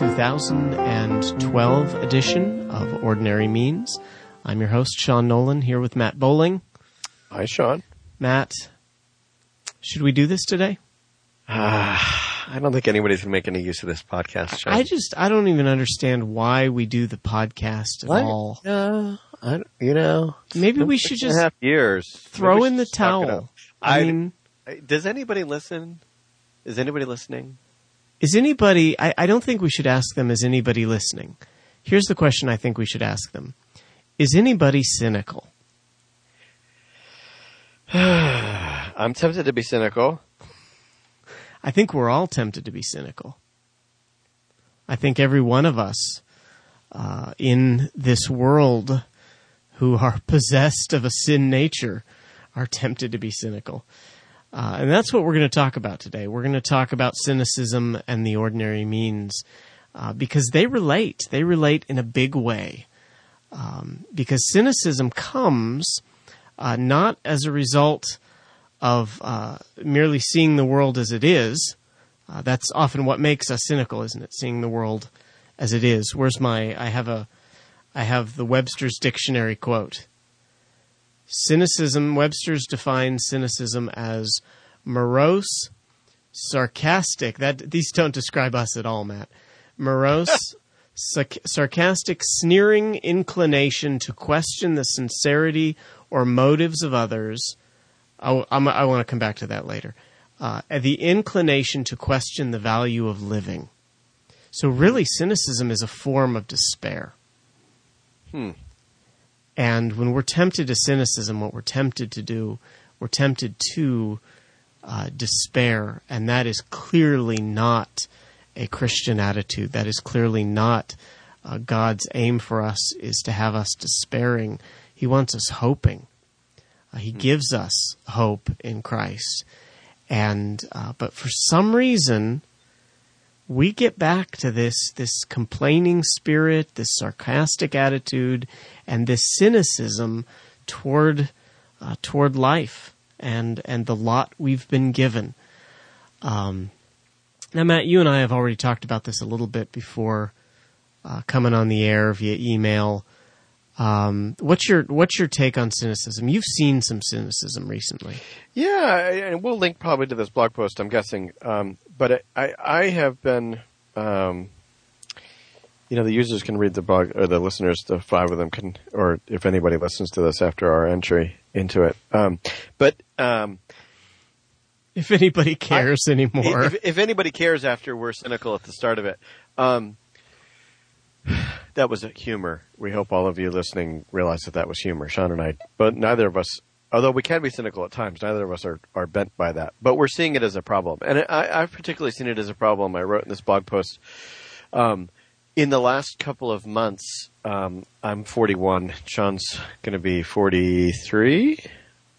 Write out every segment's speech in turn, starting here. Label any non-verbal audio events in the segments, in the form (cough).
the December 2012 edition of Ordinary Means. I'm your host, Sean Nolan, here with Matt Bowling. Hi, Sean. Matt, should we do this today? Uh, I don't think anybody's going to make any use of this podcast, Sean. I just, I don't even understand why we do the podcast at What? all. No, I, you know. Maybe we should just half years. throw in the just suck it towel. I, I- mean, Does anybody listen? Is anybody listening? Is anybody, I, I don't think we should ask them, is anybody listening? Here's the question I think we should ask them. Is anybody cynical? (sighs) I'm tempted to be cynical. I think we're all tempted to be cynical. I think every one of us uh, in this world who are (laughs) possessed of a sin nature are tempted to be cynical. Uh, and that's what we're going to talk about today. We're going to talk about cynicism and the ordinary means uh, because they relate. They relate in a big way. Um, because cynicism comes uh, not as a result of uh, merely seeing the world as it is. Uh, that's often what makes us cynical, isn't it? Seeing the world as it is. Where's my? I have a, I have the Webster's dictionary quote. Cynicism. Webster's defines cynicism as morose, sarcastic. That these don't describe us at all, Matt. Morose, (laughs) sarc- sarcastic, sneering inclination to question the sincerity or motives of others. I, I want to come back to that later. Uh, the inclination to question the value of living. So, really, cynicism is a form of despair. Hmm. And when we're tempted to cynicism, what we're tempted to do, we're tempted to uh, despair. And that is clearly not a Christian attitude. That is clearly not uh, God's aim for us, is to have us despairing. He wants us hoping. Uh, he gives us hope in Christ. And, uh, but for some reason, we get back to this this complaining spirit, this sarcastic attitude, and this cynicism toward uh, toward life and and the lot we've been given. Um, now, Matt, you and I have already talked about this a little bit before uh, coming on the air via email. Um, what's your what's your take on cynicism? You've seen some cynicism recently. Yeah, and we'll link probably to this blog post. I'm guessing, um, but I, I have been, um, you know, the users can read the blog, or the listeners, the five of them can, or if anybody listens to this after our entry into it. Um, but um, If anybody cares anymore, if, if anybody cares after we're cynical at the start of it, um, (sighs) that was a humor. We hope all of you listening realize that that was humor. Sean and I, but neither of us, although we can be cynical at times, neither of us are, are bent by that. But we're seeing it as a problem. And I, I've particularly seen it as a problem. I wrote in this blog post, um, in the last couple of months, um, I'm 41. Sean's going to be 43.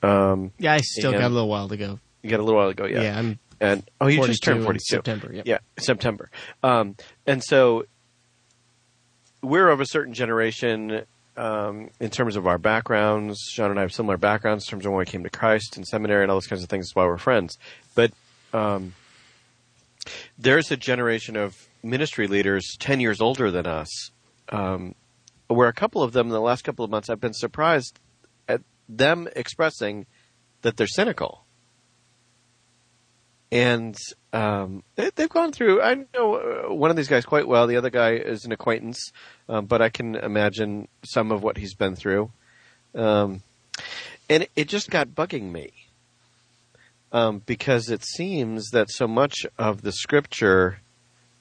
Um, yeah, I still got a little while to go. you got a little while ago, yeah. Yeah, I'm and oh, you just turned in 42. September, yep. Yeah, September. Um, and so we're of a certain generation um, in terms of our backgrounds. Sean and I have similar backgrounds in terms of when we came to Christ and seminary and all those kinds of things. That's why we're friends. But um, there's a generation of ministry leaders 10 years older than us, um, where a couple of them in the last couple of months I've been surprised at them expressing that they're cynical and um, they, they've gone through. I know uh, one of these guys quite well. The other guy is an acquaintance, um, but I can imagine some of what he's been through. Um, and it, it just got bugging me um, because it seems that so much of the scripture,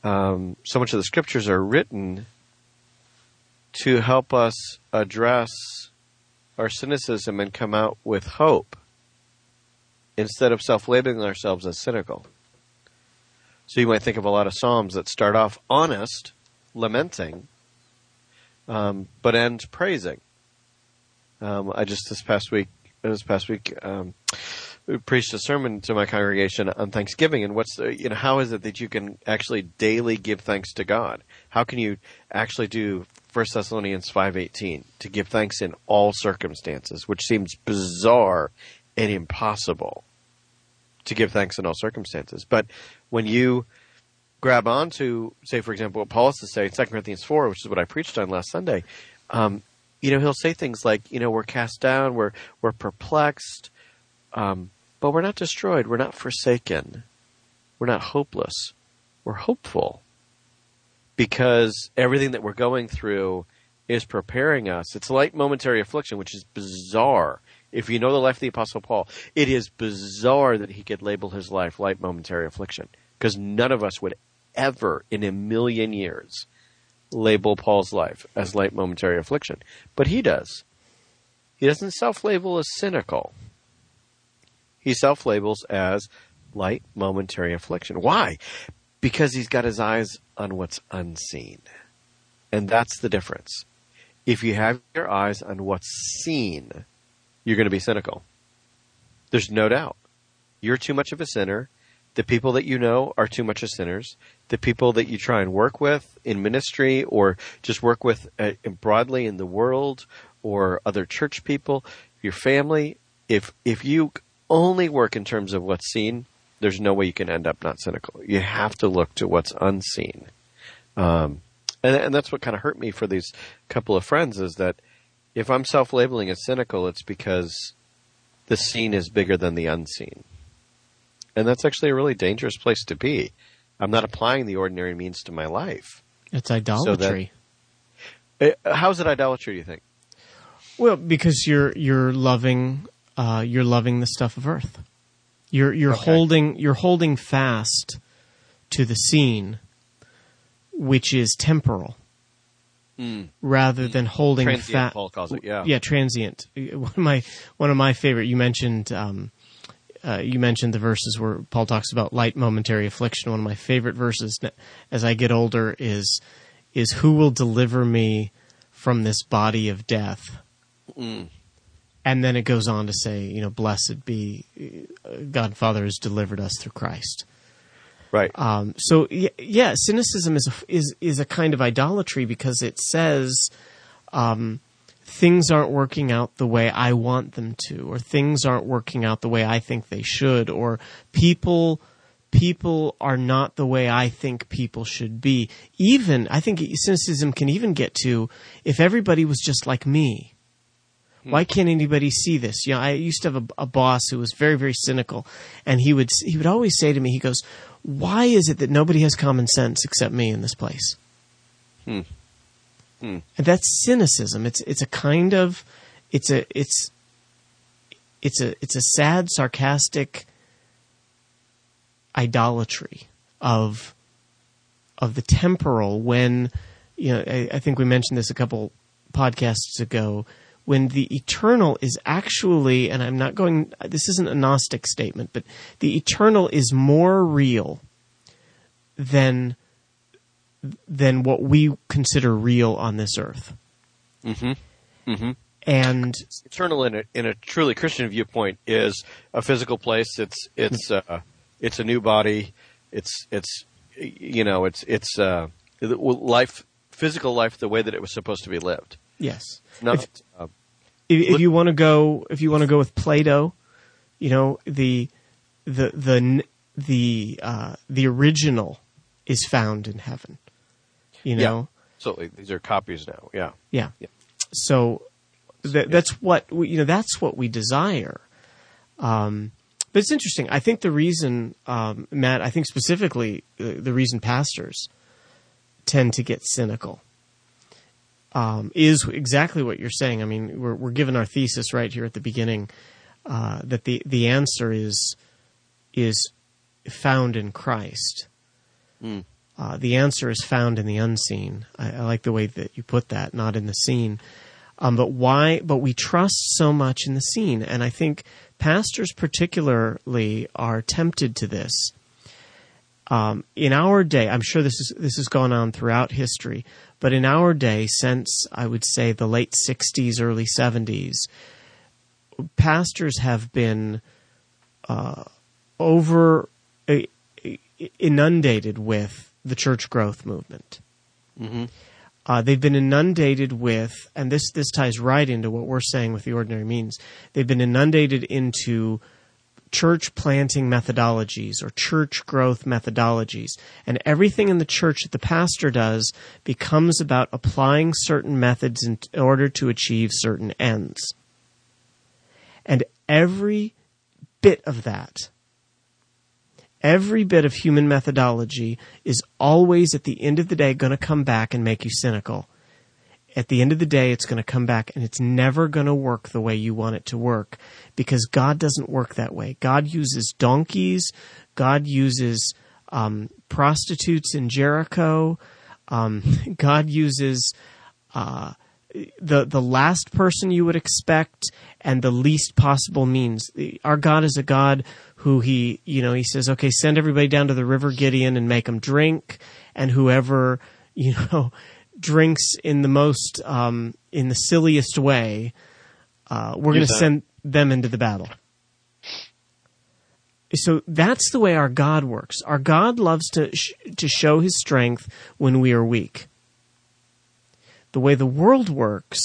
um, so much of the scriptures are written to help us address our cynicism and come out with hope instead of self-labeling ourselves as cynical. So you might think of a lot of psalms that start off honest, lamenting, um, but end praising. Um, I just this past week, this past week, um, we preached a sermon to my congregation on Thanksgiving, and what's the, you know how is it that you can actually daily give thanks to God? How can you actually do First Thessalonians five eighteen to give thanks in all circumstances, which seems bizarre and impossible to give thanks in all circumstances. But when you grab onto, say, for example, what Paul is to say in 2 Corinthians 4, which is what I preached on last Sunday, um, you know, he'll say things like, you know, we're cast down, we're, we're perplexed, um, but we're not destroyed, we're not forsaken, we're not hopeless, we're hopeful. Because everything that we're going through is preparing us. It's light momentary affliction, which is bizarre. If you know the life of the Apostle Paul, it is bizarre that he could label his life light momentary affliction. Because none of us would ever in a million years label Paul's life as light momentary affliction. But he does. He doesn't self label as cynical. He self labels as light momentary affliction. Why? Because he's got his eyes on what's unseen. And that's the difference. If you have your eyes on what's seen, you're going to be cynical. There's no doubt. You're too much of a sinner. The people that you know are too much of sinners. The people that you try and work with in ministry or just work with uh, broadly in the world or other church people, your family, if, if you only work in terms of what's seen, there's no way you can end up not cynical. You have to look to what's unseen. Um, and, and that's what kind of hurt me for these couple of friends is that if I'm self-labeling as cynical, it's because the seen is bigger than the unseen. And that's actually a really dangerous place to be. I'm not applying the ordinary means to my life. It's idolatry. So that, uh, how is it idolatry? Do you think? Well, because you're you're loving uh, you're loving the stuff of earth. You're you're okay. holding you're holding fast to the seen, which is temporal, mm. rather than holding fast. Paul calls it, yeah, yeah, transient. (laughs) One of my one of my favorite. You mentioned um, uh, you mentioned the verses where Paul talks about light momentary affliction. One of my favorite verses as I get older is is who will deliver me from this body of death. Mm. And then it goes on to say, you know, blessed be uh, God Father has delivered us through Christ. Right. Um, so yeah, cynicism is a, is is a kind of idolatry because it says um, things aren't working out the way I want them to, or things aren't working out the way I think they should, or people people are not the way I think people should be. Even I think cynicism can even get to if everybody was just like me. Hmm. Why can't anybody see this? You know, I used to have a, a boss who was very, very cynical, and he would he would always say to me, he goes, "Why is it that nobody has common sense except me in this place?" Hmm. Hmm. That's cynicism. It's it's a kind of it's a it's it's a it's a sad, sarcastic idolatry of of the temporal when you know I, I think we mentioned this a couple podcasts ago when the eternal is actually and I'm not going this isn't a gnostic statement but the eternal is more real than than what we consider real on this earth. Mm-hmm. Mm-hmm. And eternal in a in a truly Christian viewpoint is a physical place. It's it's uh, it's a new body. It's it's you know it's it's uh, life physical life the way that it was supposed to be lived. Yes. Not, if, uh, if, if you want to go if you want to go with Plato, you know the the the the uh, the original is found in heaven. You know? Yeah, absolutely. These are copies now. Yeah. Yeah. yeah. So th- that's what we, you know. That's what we desire. Um, but it's interesting. I think the reason, um, Matt, I think specifically uh, the reason pastors tend to get cynical um, is exactly what you're saying. I mean, we're, we're given our thesis right here at the beginning uh, that the the answer is is found in Christ. Mm. Uh, the answer is found in the unseen. I, I, like the way that you put that, not in the seen. Um, but why? But we trust so much in the seen, and I think pastors particularly are tempted to this. Um, in our day, I'm sure this is this has gone on throughout history, but in our day, since I would say the late '60s, early '70s, pastors have been uh, over uh, inundated with the church growth movement. Mm-hmm. Uh, they've been inundated with, and this this ties right into what we're saying with the ordinary means. They've been inundated into church planting methodologies or church growth methodologies. And everything in the church that the pastor does becomes about applying certain methods in order to achieve certain ends. And every bit of that, every bit of human methodology is always at the end of the day going to come back and make you cynical at the end of the day, it's going to come back and it's never going to work the way you want it to work because God doesn't work that way. God uses donkeys. God uses um, prostitutes in Jericho. Um, (laughs) God uses uh, the the last person you would expect and the least possible means. Our God is a God who he you know he says, okay, send everybody down to the river Gideon and make them drink, and whoever you know (laughs) drinks in the most um, in the silliest way, uh, we're going to send them into the battle. So that's the way our God works. Our God loves to sh- to show His strength when we are weak. The way the world works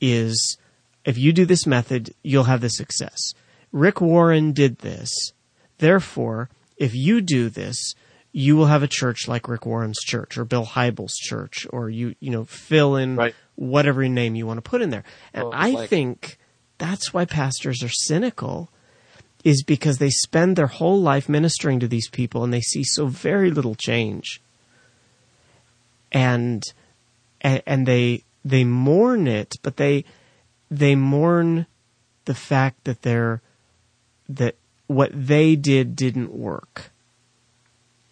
is, if you do this method, you'll have the success. Rick Warren did this. Therefore, if you do this, you will have a church like Rick Warren's church or Bill Hybels' church, or you you know fill in right. whatever name you want to put in there. And well, I like, think that's why pastors are cynical, is because they spend their whole life ministering to these people and they see so very little change, and and, and they they mourn it, but they they mourn the fact that they're that what they did didn't work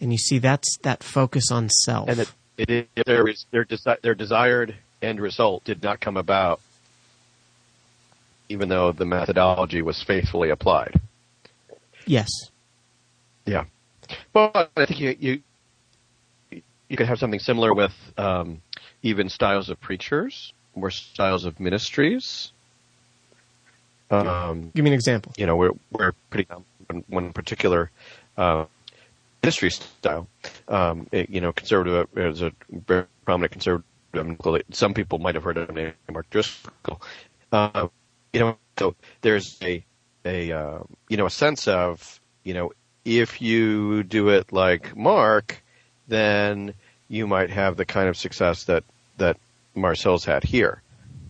and you see that's that focus on self. And that it, it, their, their, desi- their desired end result did not come about, even though the methodology was faithfully applied. Yes. Yeah. But I think you, you, you could have something similar with um, even styles of preachers or styles of ministries. Um, Give me an example. You know, we're we're pretty one particular uh, ministry style. Um, it, you know, conservative is a very prominent conservative. Some people might have heard of him, Mark Driscoll. Uh, you know, so there's a a uh, you know a sense of you know if you do it like Mark, then you might have the kind of success that that Mars Hill's had here.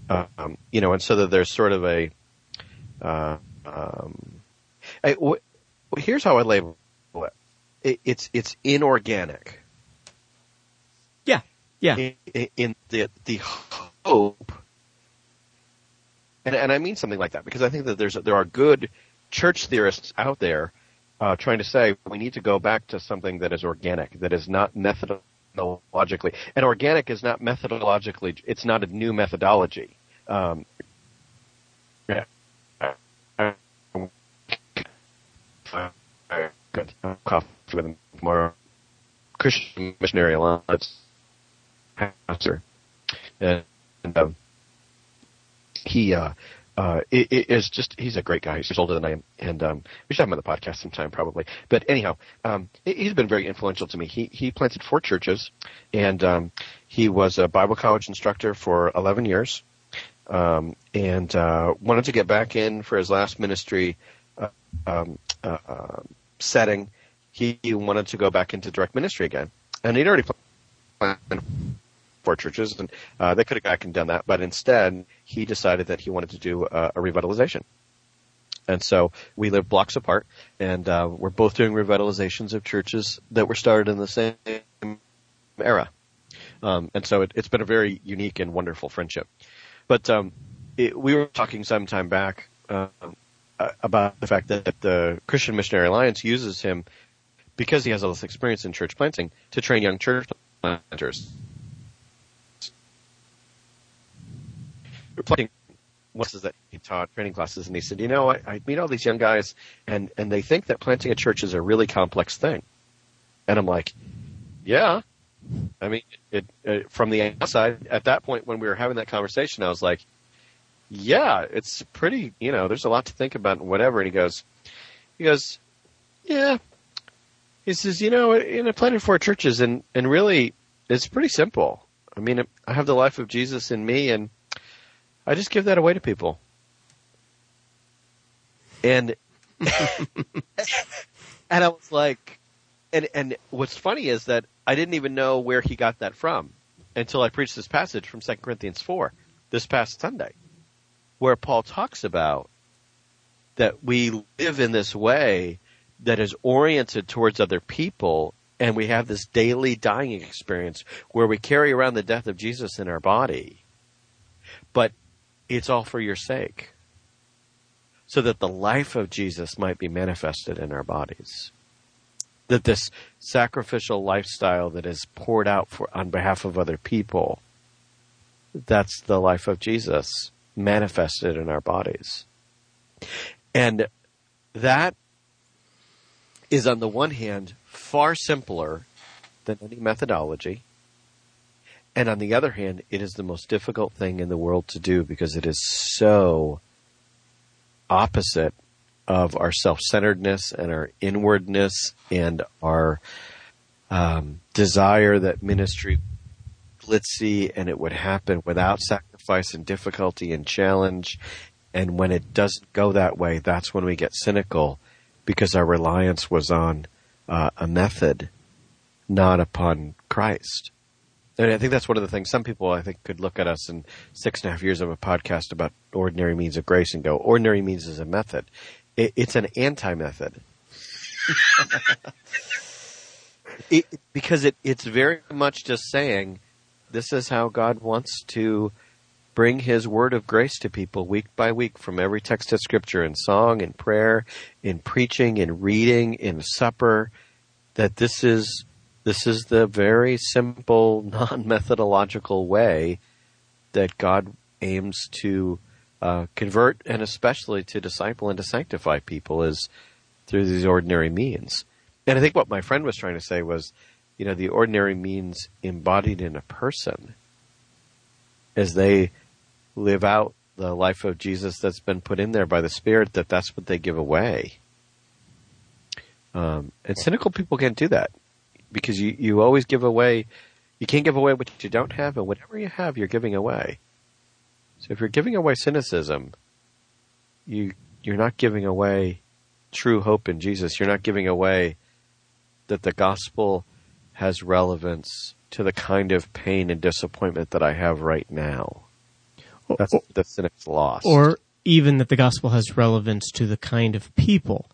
Um, you know, and so that there's sort of a uh, um, I, w- here's how I label it, it's it's inorganic. Yeah, yeah. In, in, the the hope, and and I mean something like that because I think that there's there are good church theorists out there uh, trying to say we need to go back to something that is organic, that is not methodologically, and organic is not methodologically. It's not a new methodology. Um, coffee with more Christian Missionary Alliance pastor, and, and um, he uh, uh, it, it is just he's a great guy. He's older than I am, and um, we should have him on the podcast sometime probably. But anyhow, um, he's been very influential to me. He he planted four churches, and um, he was a Bible college instructor for 11 years, um, and uh, wanted to get back in for his last ministry um, uh, uh setting he wanted to go back into direct ministry again, and he'd already planned four churches, and uh, they could have back and done that, but instead he decided that he wanted to do a, a revitalization. And so we live blocks apart, and uh, we're both doing revitalizations of churches that were started in the same era. Um, and so it, has been a very unique and wonderful friendship. But um, it, we were talking some time back uh, Uh, about the fact that the Christian Missionary Alliance uses him because he has all this experience in church planting, to train young church planters. Planting classes that he taught, training classes, and he said, you know, I, I meet all these young guys, and and they think that planting a church is a really complex thing, and I'm like, yeah. I mean, it, it, from the outside, at that point when we were having that conversation, I was like, yeah, it's pretty, you know, there's a lot to think about and whatever. And he goes, he goes, yeah, he says, you know, in a planted four churches, and and really, it's pretty simple. I mean, I have the life of Jesus in me, and I just give that away to people. And (laughs) and I was like, and and what's funny is that I didn't even know where he got that from until I preached this passage from 2 Corinthians 4 this past Sunday, where Paul talks about that we live in this way that is oriented towards other people and we have this daily dying experience where we carry around the death of Jesus in our body, but it's all for your sake. So that the life of Jesus might be manifested in our bodies. That this sacrificial lifestyle that is poured out for, on behalf of other people, that's the life of Jesus manifested in our bodies. And that is on the one hand far simpler than any methodology. And on the other hand, it is the most difficult thing in the world to do because it is so opposite of our self-centeredness and our inwardness and our um, desire that ministry glitzy and it would happen without sacrifice and difficulty and challenge. And when it doesn't go that way, that's when we get cynical because our reliance was on uh, a method, not upon Christ. And I think that's one of the things some people I think could look at us in six and a half years of a podcast about ordinary means of grace and go, ordinary means is a method. It, it's an anti-method. (laughs) it, because it, it's very much just saying, this is how God wants to bring his word of grace to people week by week from every text of scripture in song in prayer in preaching in reading in supper that this is this is the very simple (laughs) non-methodological way that God aims to uh, convert and especially to disciple and to sanctify people is through these ordinary means. And I think what my friend was trying to say was, you know, the ordinary means embodied in a person as they live out the life of Jesus that's been put in there by the Spirit, that that's what they give away. Um, and cynical people can't do that because you, you always give away, you can't give away what you don't have, and whatever you have, you're giving away. So if you're giving away cynicism, you, you're not giving away true hope in Jesus. You're not giving away that the gospel has relevance to the kind of pain and disappointment that I have right now. That's the cynic's loss. Or even that the gospel has relevance to the kind of people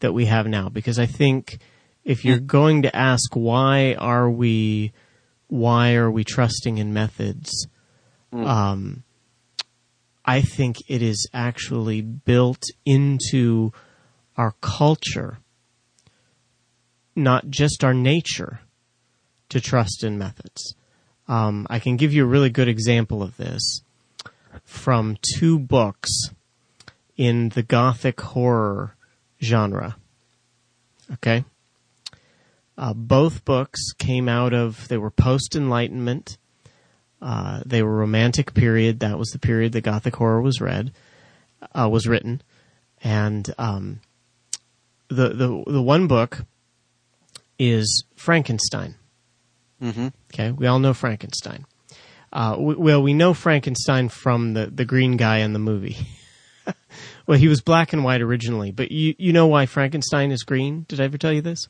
that we have now. Because I think if you're mm. going to ask why are we, why are we trusting in methods, mm. um, I think it is actually built into our culture, not just our nature, to trust in methods. Um, I can give you a really good example of this from two books in the gothic horror genre. Okay? Uh, both books came out of, they were post Enlightenment. Uh, they were romantic period. That was the period that gothic horror was read, uh, was written. And, um, the, the, the one book is Frankenstein. Mm-hmm. Okay. We all know Frankenstein. Uh, well, we know Frankenstein from the, the green guy in the movie. (laughs) well, he was black and white originally, but you, you know why Frankenstein is green? Did I ever tell you this?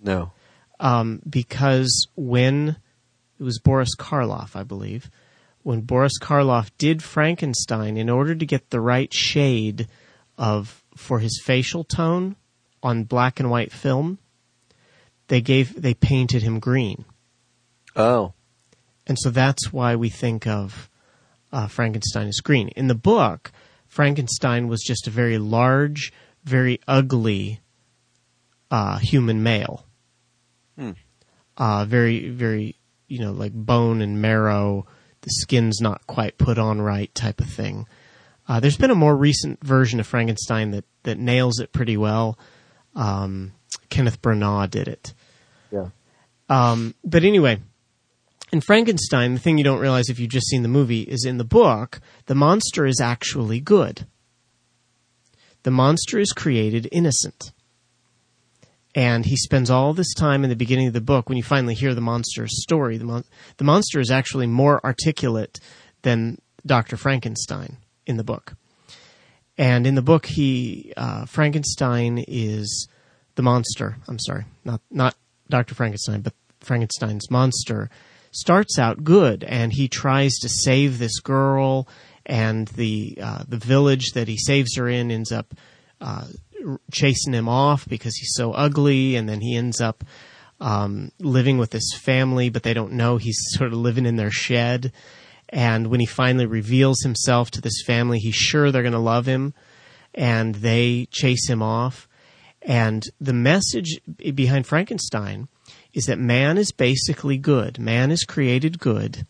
No. Um, because when it was Boris Karloff, I believe, when Boris Karloff did Frankenstein, in order to get the right shade of for his facial tone on black and white film, they gave they painted him green. Oh. And so that's why we think of uh, Frankenstein as green. In the book, Frankenstein was just a very large, very ugly uh, human male. Hmm. Uh, very, very, you know, like bone and marrow, the skin's not quite put on right type of thing. Uh, there's been a more recent version of Frankenstein that, that nails it pretty well. Um, Kenneth Branagh did it. Yeah. Um, but anyway, in Frankenstein, the thing you don't realize if you've just seen the movie is in the book, the monster is actually good. The monster is created innocent. And he spends all this time in the beginning of the book when you finally hear the monster's story. The, mon- the monster is actually more articulate than Dr. Frankenstein in the book. and in the book, he uh, Frankenstein is the monster. I'm sorry, not not Dr. Frankenstein, but Frankenstein's monster starts out good, and he tries to save this girl, and the uh, the village that he saves her in ends up uh, chasing him off because he's so ugly, and then he ends up um, living with this family, but they don't know he's (laughs) sort of living in their shed. And when he finally reveals himself to this family, he's sure they're going to love him, and they chase him off. And the message behind Frankenstein is that man is basically good. Man is created good.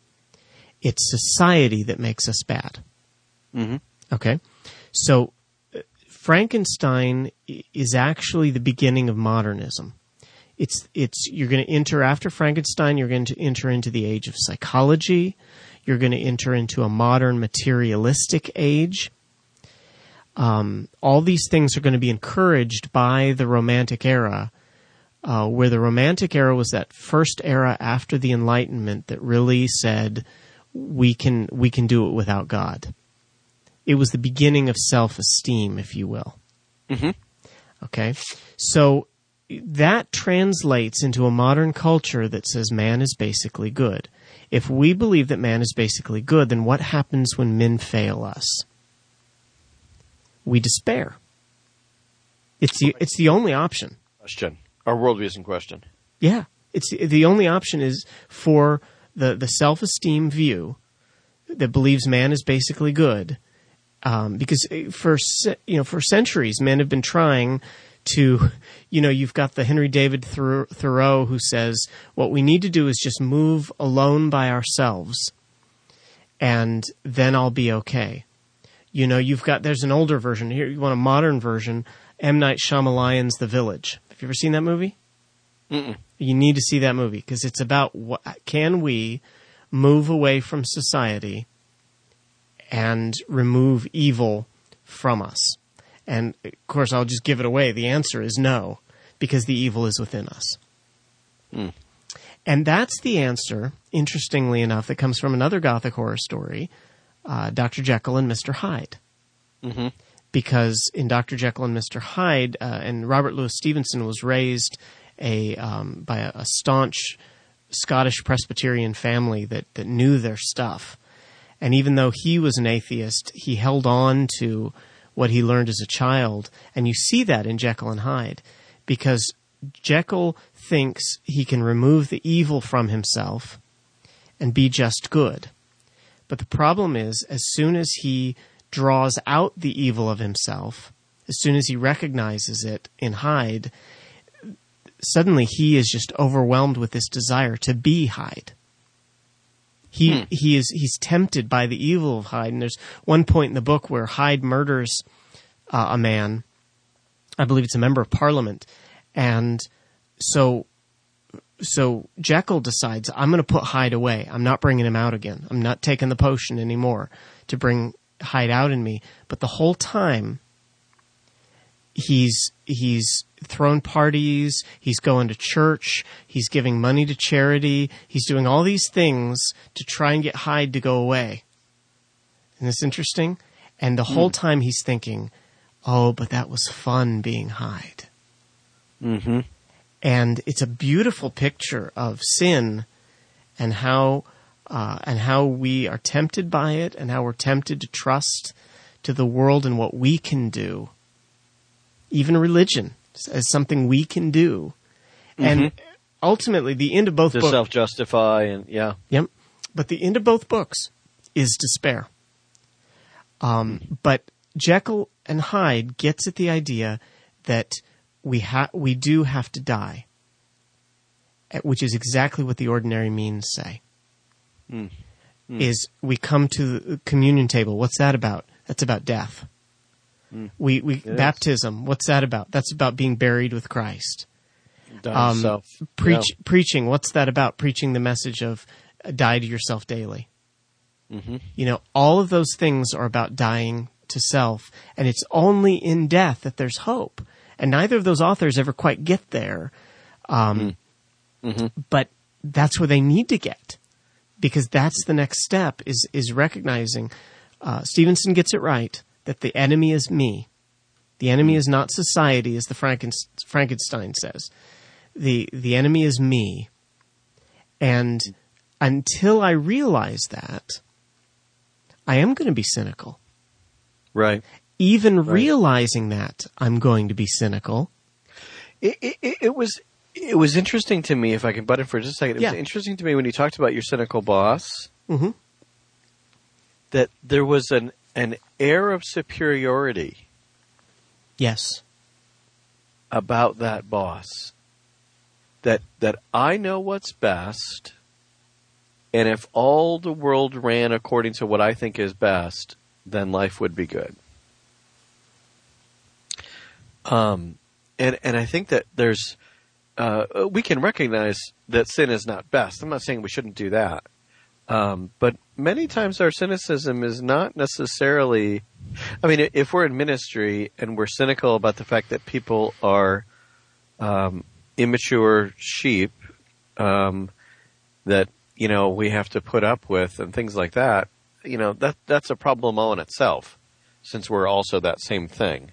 It's society that makes us bad. Mm-hmm. Okay? So uh, Frankenstein is actually the beginning of modernism. It's it's you're going to enter after Frankenstein. You're going to enter into the age of psychology. You're going to enter into a modern materialistic age. Um, all these things are going to be encouraged by the Romantic era, uh, where the Romantic era was that first era after the Enlightenment that really said we can we can do it without God. It was the beginning of self-esteem, if you will. Mm-hmm. Okay, so that translates into a modern culture that says man is basically good. If we believe that man is basically good, then what happens when men fail us? We despair. It's the it's the only option. Question. Our worldview is in question. Yeah, it's the only option is for the the self esteem view that believes man is basically good, um, because for you know for centuries men have been trying to, you know, you've got the Henry David Thoreau who says, what we need to do is just move alone by ourselves and then I'll be okay. You know, you've got, there's an older version here. You want a modern version, M. Night Shyamalan's The Village. Have you ever seen that movie? Mm-mm. You need to see that movie because it's about what, can we move away from society and remove evil from us? And of course, I'll just give it away. The answer is no, because the evil is within us. Mm. And that's the answer, interestingly enough, that comes from another Gothic horror story, uh, Dr. Jekyll and Mr. Hyde. Mm-hmm. Because in Dr. Jekyll and Mr. Hyde, uh, and Robert Louis Stevenson was raised a um, by a, a, staunch Scottish Presbyterian family that, that knew their stuff. And even though he was an atheist, he held on to what he learned as a child. And you see that in Jekyll and Hyde because Jekyll thinks he can remove the evil from himself and be just good. But the problem is, as soon as he draws out the evil of himself, as soon as he recognizes it in Hyde, suddenly he is just overwhelmed with this desire to be Hyde. He hmm. he is he's tempted by the evil of Hyde, and there's one point in the book where Hyde murders uh, a man. I believe it's a member of Parliament, and so so Jekyll decides I'm going to put Hyde away. I'm not bringing him out again. I'm not taking the potion anymore to bring Hyde out in me. But the whole time, he's he's thrown parties, he's going to church, he's giving money to charity, he's doing all these things to try and get Hyde to go away. Isn't this interesting? And the whole hmm. time he's thinking, oh, but that was fun being Hyde. Mm-hmm. And it's a beautiful picture of sin and how uh, and how we are tempted by it and how we're tempted to trust to the world and what we can do even religion as something we can do. Mm-hmm. And ultimately, the end of both to books. self justify and, yeah. Yep. But the end of both books is despair. Um, but Jekyll and Hyde gets at the idea that we ha- we do have to die, which is exactly what the ordinary means say. Mm. Mm. Is we come to the communion table. What's that about? That's about death. Mm. We we it baptism. Is. What's that about? That's about being buried with Christ. Um, preach yeah. preaching. What's that about? Preaching the message of uh, die to yourself daily. Mm-hmm. You know, all of those things are about dying to self, and it's only in death that there's hope. And neither of those authors ever quite get there. Um, mm. mm-hmm. But that's where they need to get, because that's the next step is is recognizing. Uh, Stevenson gets it right that the enemy is me. The enemy is not society, as the Franken- Frankenstein says. The the enemy is me. And until I realize that, I am going to be cynical. Right. Even Right. realizing that, I'm going to be cynical. It, it, it was it was interesting to me. If I can butt in for just a second, it Yeah. was interesting to me when you talked about your cynical boss hmm that there was an an air of superiority Yes. about that boss. That that I know what's best, and if all the world ran according to what I think is best, then life would be good. Um, and and I think that there's uh, we can recognize that sin is not best. I'm not saying we shouldn't do that, um, but many times our cynicism is not necessarily. I mean, if we're in ministry and we're cynical about the fact that people are um, immature sheep um, that you know we have to put up with and things like that, you know that that's a problem all in itself, since we're also that same thing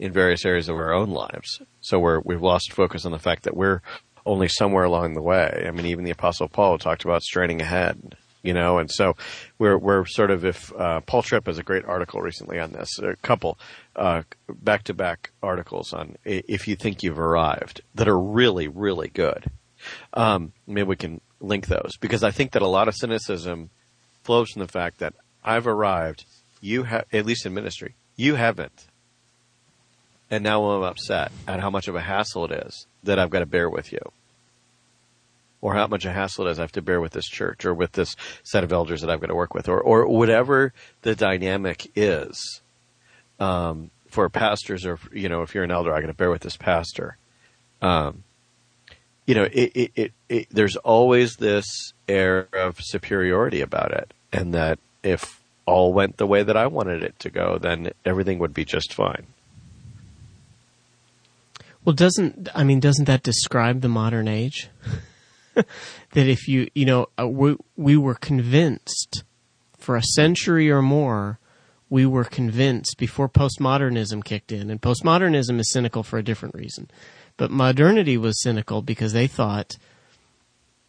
in various areas of our own lives. So we're we've lost focus on the fact that we're only somewhere along the way. I mean, even the Apostle Paul talked about straining ahead, you know, and so we're we're sort of if uh, Paul Tripp has a great article recently on this, a couple back to back articles on if you think you've arrived that are really really good. Um, maybe we can link those because I think that a lot of cynicism flows from the fact that I've arrived, you have at least in ministry, you haven't and now I'm upset at how much of a hassle it is that I've got to bear with you. Or how much of a hassle it is I have to bear with this church or with this set of elders that I've got to work with or, or whatever the dynamic is. Um, for pastors or, you know, if you're an elder, I got to bear with this pastor. Um, you know, it, it, it, it, there's always this air of superiority about it. And that if all went the way that I wanted it to go, then everything would be just fine. Well, doesn't I mean doesn't that describe the modern age? (laughs) that if you you know uh, we we were convinced for a century or more we were convinced before postmodernism kicked in. And postmodernism is cynical for a different reason. But modernity was cynical because they thought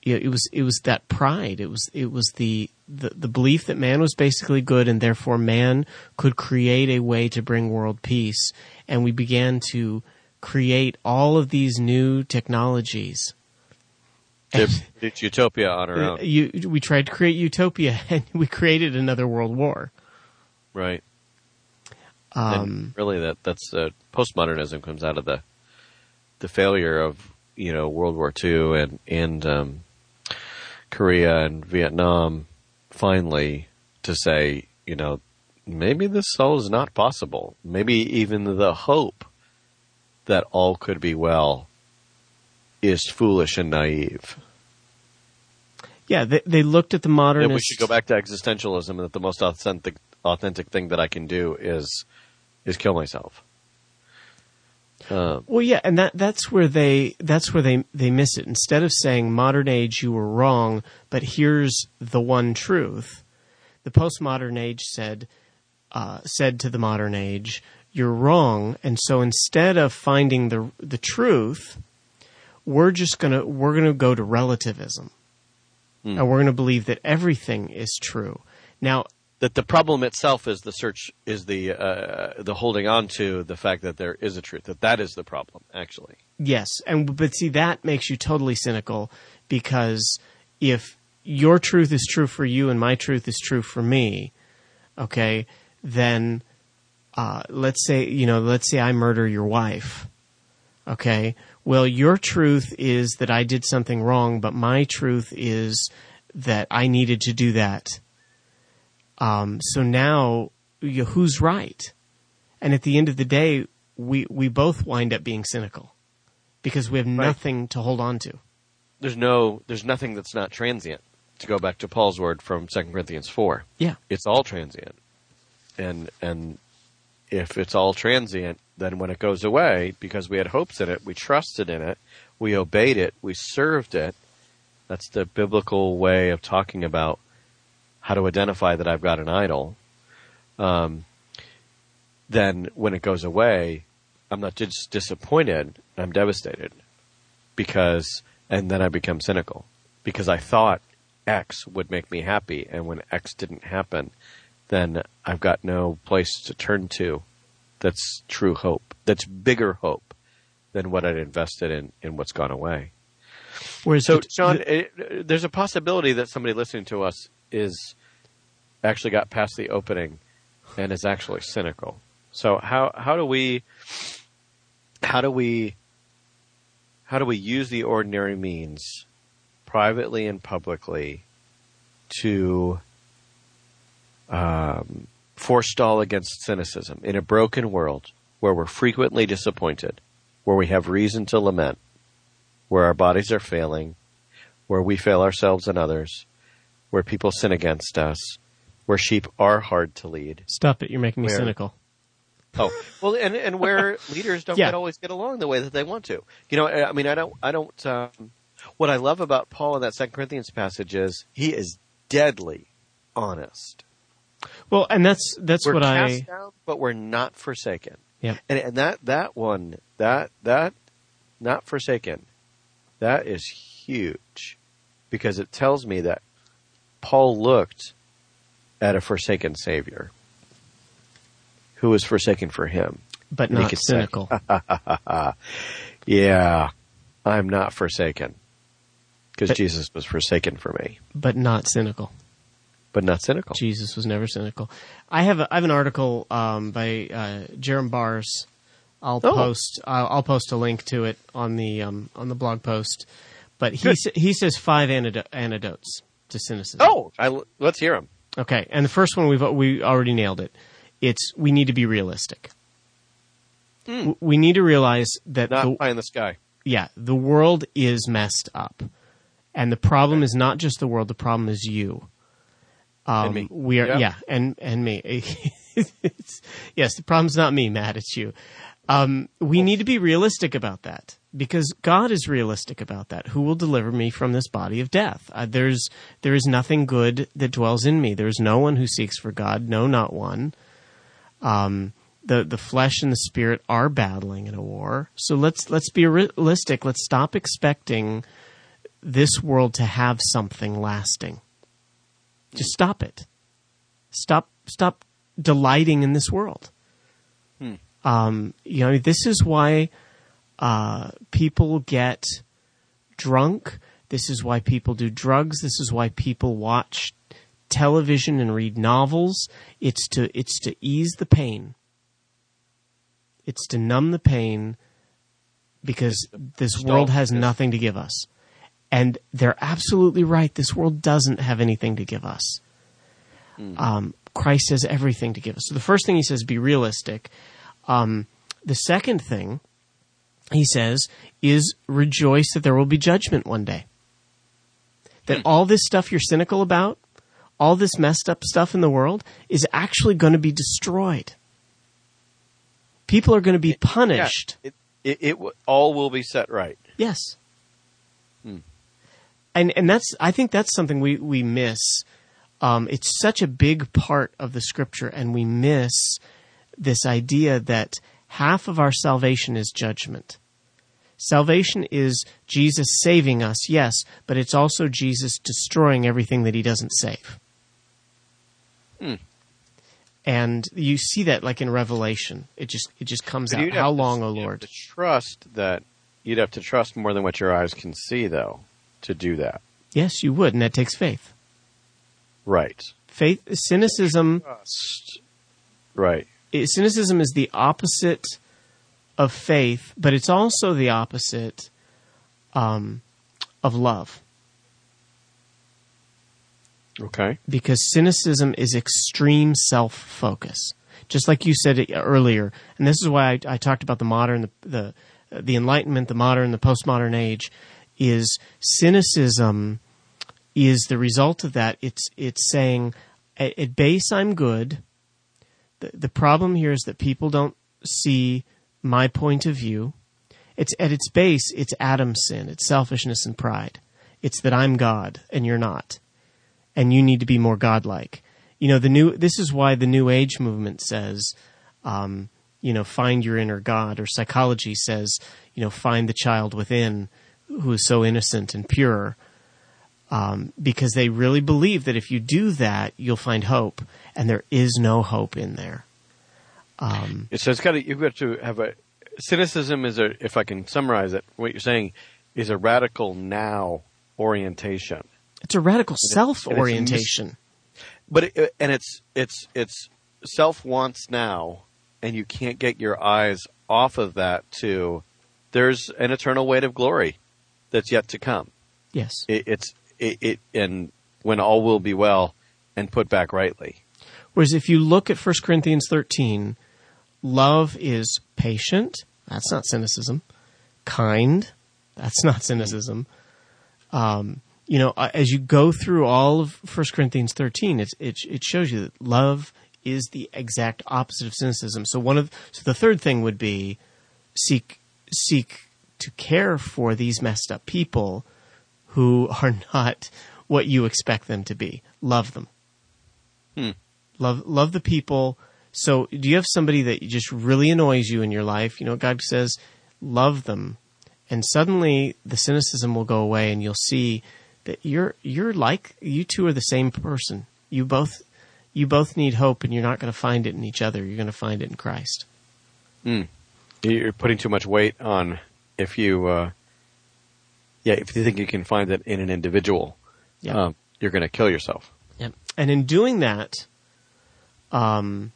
you know, it was it was that pride. It was it was the, the the belief that man was basically good and therefore man could create a way to bring world peace. And we began to create all of these new technologies It's, (laughs) it's utopia on our own, you, we tried to create utopia (laughs) and we created another world war. right? Um, really, that that's uh, postmodernism comes out of the the failure of you know World War II and and um, Korea and Vietnam. Finally, to say you know maybe this all is not possible. Maybe even the hope that all could be well is foolish and naive. yeah, they, they looked at the modernist. we should go back to existentialism and that the most authentic authentic thing that I can do is is kill myself. Uh, Well, yeah, and that that's where they that's where they they miss it. Instead of saying modern age, you were wrong, but here's the one truth. The postmodern age said uh, said to the modern age, you're wrong, and so instead of finding the the truth, we're just gonna we're gonna go to relativism, Hmm. and we're gonna believe that everything is true. Now, that the problem itself is the search is the uh, the holding on to the fact that there is a truth that that is the problem actually Yes, and but see that makes you totally cynical because if your truth is true for you and my truth is true for me, okay, then uh, let's say you know let's say I murder your wife, okay. Well, your truth is that I did something wrong, but my truth is that I needed to do that. Um, so now, you who's right? And at the end of the day, we we both wind up being cynical because we have nothing to hold on to. there's no there's nothing that's not transient to go back to Paul's word from 2 Corinthians 4 Yeah. it's all transient and and if it's all transient then when it goes away because we had hopes in it we trusted in it we obeyed it we served it that's the biblical way of talking about how to identify that I've got an idol um, then when it goes away, I'm not just disappointed, I'm devastated because, and then I become cynical because I thought X would make me happy. And when X didn't happen, then I've got no place to turn to that's true hope, that's bigger hope than what I'd invested in, in what's gone away. Whereas So, the- Sean, the- it, there's a possibility that somebody listening to us is actually got past the opening and is actually cynical. So, how how do we how do we how do we use the ordinary means, privately and publicly, to um, forestall against cynicism in a broken world where we're frequently disappointed, where we have reason to lament, where our bodies are failing, where we fail ourselves and others, where people sin against us, where sheep are hard to lead. stop it. You're making me Where- cynical. Oh, well, and and where (laughs) leaders don't Yeah. get always get along the way that they want to. You know, I mean, I don't, I don't. Um, what I love about Paul in that Second Corinthians passage is he is deadly honest. Well, and that's that's we're what I. down, but we're not forsaken. Yeah. And, and that that one that that not forsaken, that is huge, because it tells me that Paul looked at a forsaken Savior, who was forsaken for him. But And not could say, cynical. (laughs) Yeah, I'm not forsaken, because Jesus was forsaken for me, but not cynical. But not cynical. Jesus was never cynical. I have a, I have an article um, by uh, Jerram Barrs. I'll Oh. post I'll, I'll post a link to it on the um, on the blog post. But he sa- he says five antido- antidotes to cynicism. Oh, I, let's hear him. okay. And the first one we've we already nailed it. It's we need to be realistic. W- We need to realize that Not the, pie in the sky. yeah, the world is messed up. And the problem is not just the world, the problem is you. Um, And me. We are, Yeah. yeah, and, and me. (laughs) It's- yes, the problem's not me, Matt, it's you. Um, we need to be realistic about that because God is realistic about that. Who will deliver me from this body of death? Uh, there's, there is nothing good that dwells in me. There's no one who seeks for God. No, not one. Um, the, the flesh and the spirit are battling in a war. So let's, let's be realistic. Let's stop expecting this world to have something lasting. Just stop it. Stop, stop delighting in this world. Um, you know, this is why uh, people get drunk. This is why people do drugs. This is why people watch television and read novels. It's to it's to ease the pain. It's to numb the pain because this world has nothing to give us. And they're absolutely right. This world doesn't have anything to give us. Um, Christ has everything to give us. So the first thing he says, be realistic. Um, the second thing he says is rejoice that there will be judgment one day. That all this stuff you're cynical about, all this messed up stuff in the world is actually going to be destroyed. People are going to be punished. Yeah, it, it, it all will be set right. Yes. Hmm. And and that's I think that's something we we miss. Um, it's such a big part of the scripture, and we miss this idea that half of our salvation is judgment. Salvation is Jesus saving us, yes, but it's also Jesus destroying everything that he doesn't save. Hmm. And you see that like in Revelation. It just it just comes But out. How to- long, O Lord? To trust that you'd have to trust more than what your eyes can see, though, to do that. Yes, you would, and that takes faith. Right. Faith cynicism Trust. Right. it- cynicism is the opposite of faith, but it's also the opposite um, of love Okay. because cynicism is extreme self focus. Just like you said earlier, and this is why I, I talked about the modern, the, the the Enlightenment, the modern, the postmodern age, is cynicism is the result of that. It's it's saying at, at base I'm good. The the problem here is that people don't see my point of view. It's at its base, it's Adam's sin, it's selfishness and pride. It's that I'm God and you're not and you need to be more godlike. You know, the new, this is why the new age movement says, um, you know, find your inner God, or psychology says, you know, find the child within who is so innocent and pure. Um, because they really believe that if you do that, you'll find hope, and there is no hope in there. Um, so it's got to, you've got to have a cynicism is a, if I can summarize it, what you're saying is a radical now orientation. It's a radical self orientation. But it, and it's it's it's self wants now, and you can't get your eyes off of that to there's an eternal weight of glory that's yet to come. Yes, it, it's it, it and when all will be well and put back rightly. Whereas if you look at 1 Corinthians 13, love is patient. That's not cynicism. Kind. That's not cynicism. Um, you know, uh, as you go through all of 1 Corinthians 13, it, it shows you that love is the exact opposite of cynicism. So one of, so the third thing would be seek, seek to care for these messed up people who are not what you expect them to be. Love them. Hmm. Love, love the people. So do you have somebody that just really annoys you in your life? You know, God says, love them and suddenly the cynicism will go away and you'll see that you're you're like you two are the same person. You both you both need hope and you're not going to find it in each other. You're going to find it in Christ. Mm. You're putting too much weight on if you uh, yeah, if you think you can find it in an individual, yep. um, you're going to kill yourself. Yep. And in doing that, um,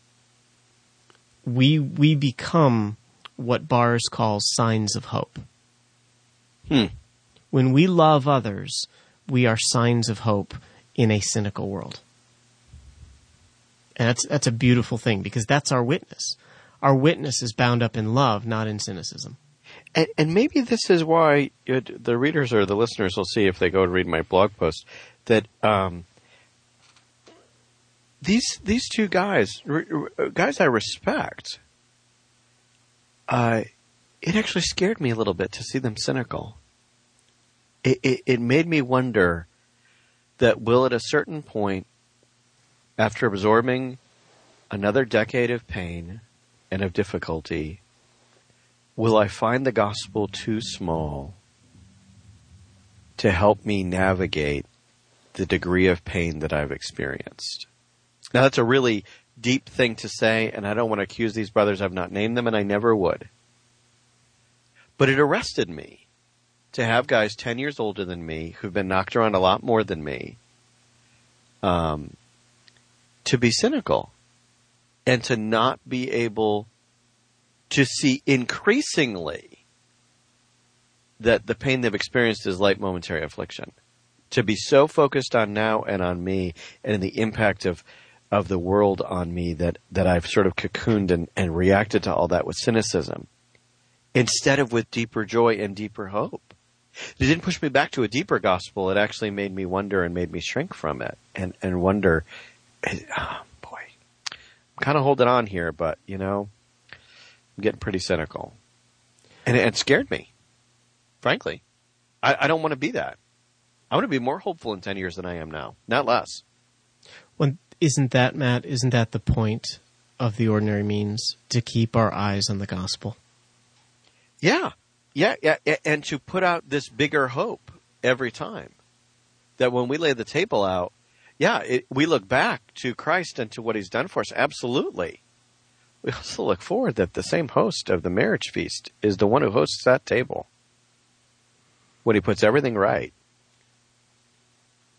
we we become what Barrs calls signs of hope. Hmm. When we love others, we are signs of hope in a cynical world. And that's, that's a beautiful thing because that's our witness. Our witness is bound up in love, not in cynicism. And, and maybe this is why it, the readers or the listeners will see if they go to read my blog post that um, these these two guys, guys I respect, uh, it actually scared me a little bit to see them cynical. It, it, it made me wonder that will at a certain point, after absorbing another decade of pain and of difficulty, will I find the gospel too small to help me navigate the degree of pain that I've experienced? Now that's a really deep thing to say, and I don't want to accuse these brothers. I've not named them, and I never would. But it arrested me to have guys 10 years older than me who've been knocked around a lot more than me um, to be cynical and to not be able to see increasingly that the pain they've experienced is light momentary affliction. To be so focused on now and on me and the impact of of the world on me that, that I've sort of cocooned and, and reacted to all that with cynicism instead of with deeper joy and deeper hope. It didn't push me back to a deeper gospel. It actually made me wonder and made me shrink from it and, and wonder, oh (sighs) boy, I'm kind of holding on here, but you know, I'm getting pretty cynical. And it, it scared me, frankly. I, I don't want to be that. I want to be more hopeful in 10 years than I am now, not less. When, isn't that, Matt, isn't that the point of the ordinary means to keep our eyes on the gospel? Yeah. Yeah, yeah, and to put out this bigger hope every time. That when we lay the table out, yeah, it, we look back to Christ and to what he's done for us, absolutely. We also look forward that the same host of the marriage feast is the one who hosts that table. When he puts everything right.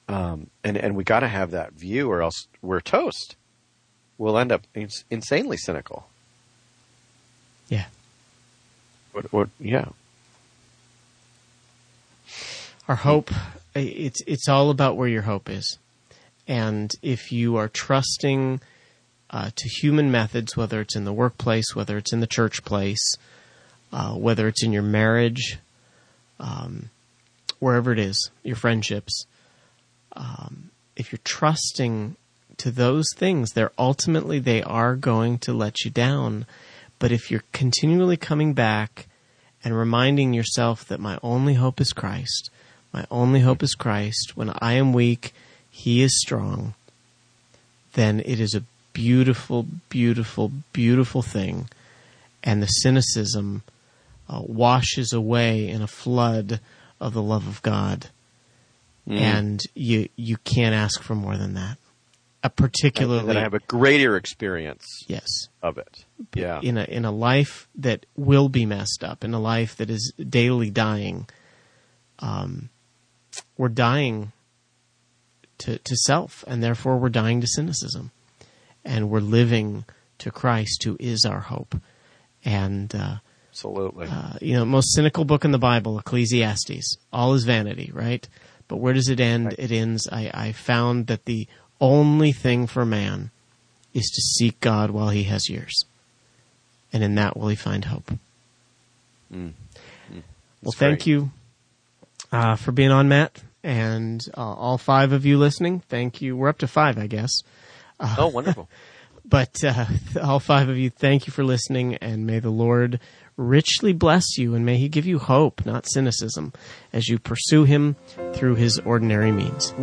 Um, and, and we gotta have that view or else we're toast. We'll end up ins- insanely cynical. Yeah. What, what, yeah. Our hope, it's, it's all about where your hope is. And if you are trusting uh, to human methods, whether it's in the workplace, whether it's in the church place, uh, whether it's in your marriage, um, wherever it is, your friendships, um, if you're trusting to those things, they're ultimately they are going to let you down. But if you're continually coming back and reminding yourself that my only hope is Christ, my only hope is Christ, when I am weak, He is strong, then it is a beautiful, beautiful, beautiful thing, and the cynicism uh, washes away in a flood of the love of God, Mm. and you you can't ask for more than that. A particularly, that I have a greater experience yes, of it. Yeah. in a in a life that will be messed up, in a life that is daily dying. Um, we're dying to to self, and therefore we're dying to cynicism, and we're living to Christ, who is our hope. And uh, Absolutely. uh, you know, most cynical book in the Bible, Ecclesiastes. All is vanity, right? But where does it end? Right. It ends. I, I found that the only thing for man is to seek God while he has years, and in that will he find hope. Mm. Well, thank great. you uh, for being on, Matt, and uh, all five of you listening. Thank you. We're up to five, I guess. Oh, wonderful. (laughs) But uh, (laughs) all five of you, thank you for listening, and may the Lord richly bless you, and may He give you hope, not cynicism, as you pursue Him through His ordinary means.